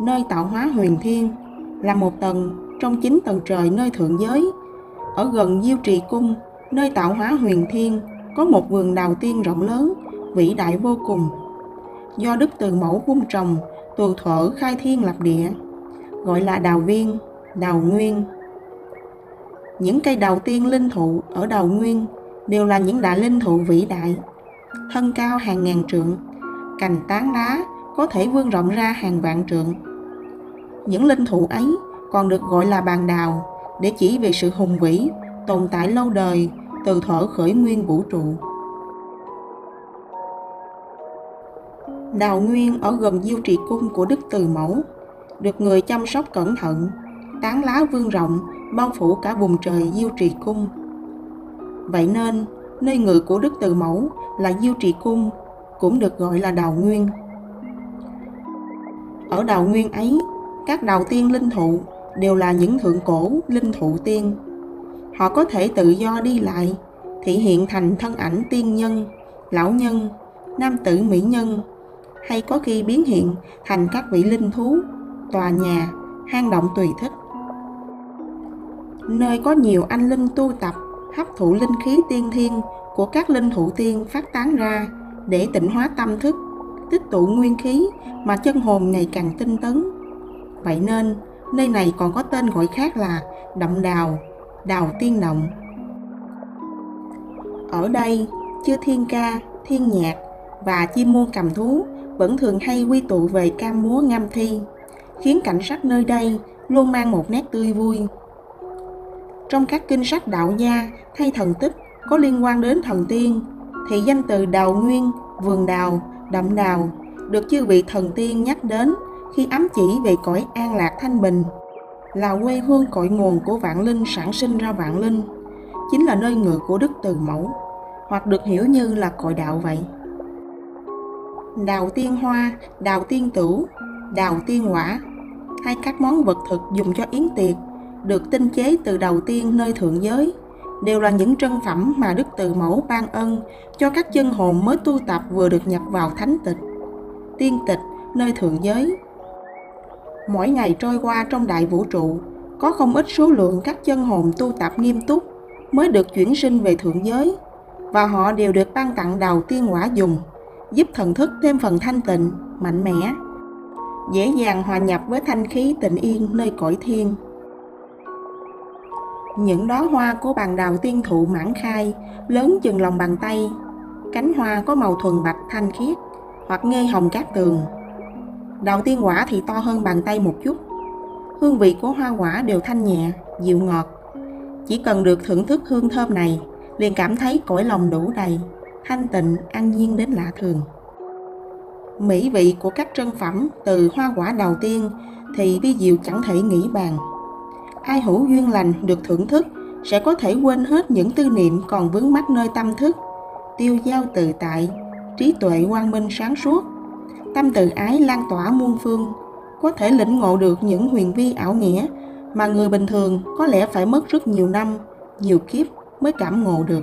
nơi tạo hóa huyền thiên, là một tầng trong chín tầng trời nơi thượng giới. Ở gần Diêu Trì Cung, nơi tạo hóa huyền thiên, có một vườn đào tiên rộng lớn, vĩ đại vô cùng. Do Đức Từ Mẫu vun trồng, từ thuở khai thiên lập địa, gọi là đào viên, đào nguyên. Những cây đào tiên linh thụ ở đào nguyên đều là những đại linh thụ vĩ đại, thân cao hàng ngàn trượng, cành tán lá có thể vươn rộng ra hàng vạn trượng. Những linh thụ ấy còn được gọi là bàn đào để chỉ về sự hùng vĩ, tồn tại lâu đời từ thở khởi nguyên vũ trụ. Đào Nguyên ở gần diêu trì cung của Đức Từ Mẫu, được người chăm sóc cẩn thận, tán lá vươn rộng, bao phủ cả vùng trời diêu trì cung. Vậy nên, nơi ngự của Đức Từ Mẫu là diêu trì cung, cũng được gọi là Đào Nguyên. Ở đầu Nguyên ấy, các đầu tiên linh thụ đều là những thượng cổ linh thụ tiên. Họ có thể tự do đi lại, thể hiện thành thân ảnh tiên nhân, lão nhân, nam tử mỹ nhân, hay có khi biến hiện thành các vị linh thú, tòa nhà, hang động tùy thích. Nơi có nhiều anh linh tu tập, hấp thụ linh khí tiên thiên của các linh thụ tiên phát tán ra để tịnh hóa tâm thức, tích tụ nguyên khí mà chân hồn ngày càng tinh tấn. Vậy nên, nơi này còn có tên gọi khác là Động Đào, Đào Tiên Động. Ở đây, chư thiên ca, thiên nhạc và chim muôn cầm thú vẫn thường hay quy tụ về ca múa ngâm thi, khiến cảnh sắc nơi đây luôn mang một nét tươi vui. Trong các kinh sách đạo gia thay thần tích có liên quan đến thần tiên, thì danh từ đào nguyên, vườn đào, động đào được chư vị thần tiên nhắc đến khi ám chỉ về cõi an lạc thanh bình, là quê hương cội nguồn của vạn linh sản sinh ra vạn linh, chính là nơi ngự của Đức Từ Mẫu, hoặc được hiểu như là cội đạo vậy. Đào tiên hoa, đào tiên tửu, đào tiên quả hay các món vật thực dùng cho yến tiệc được tinh chế từ đầu tiên nơi thượng giới đều là những trân phẩm mà Đức Từ Mẫu ban ân cho các chân hồn mới tu tập vừa được nhập vào thánh tịch, tiên tịch nơi thượng giới. Mỗi ngày trôi qua trong đại vũ trụ, có không ít số lượng các chân hồn tu tập nghiêm túc mới được chuyển sinh về thượng giới và họ đều được ban tặng đầu tiên quả dùng giúp thần thức thêm phần thanh tịnh, mạnh mẽ, dễ dàng hòa nhập với thanh khí tịnh yên nơi cõi thiên. Những đóa hoa của bàn đào tiên thụ mãn khai, lớn chừng lòng bàn tay, cánh hoa có màu thuần bạch thanh khiết, hoặc ngây hồng cát tường. Đào tiên quả thì to hơn bàn tay một chút. Hương vị của hoa quả đều thanh nhẹ, dịu ngọt. Chỉ cần được thưởng thức hương thơm này, liền cảm thấy cõi lòng đủ đầy thanh tịnh, an nhiên đến lạ thường. Mỹ vị của các trân phẩm từ hoa quả đầu tiên thì vi diệu chẳng thể nghĩ bàn. Ai hữu duyên lành được thưởng thức sẽ có thể quên hết những tư niệm còn vướng mắc nơi tâm thức, tiêu giao tự tại, trí tuệ quang minh sáng suốt, tâm từ ái lan tỏa muôn phương, có thể lĩnh ngộ được những huyền vi ảo nghĩa mà người bình thường có lẽ phải mất rất nhiều năm, nhiều kiếp mới cảm ngộ được.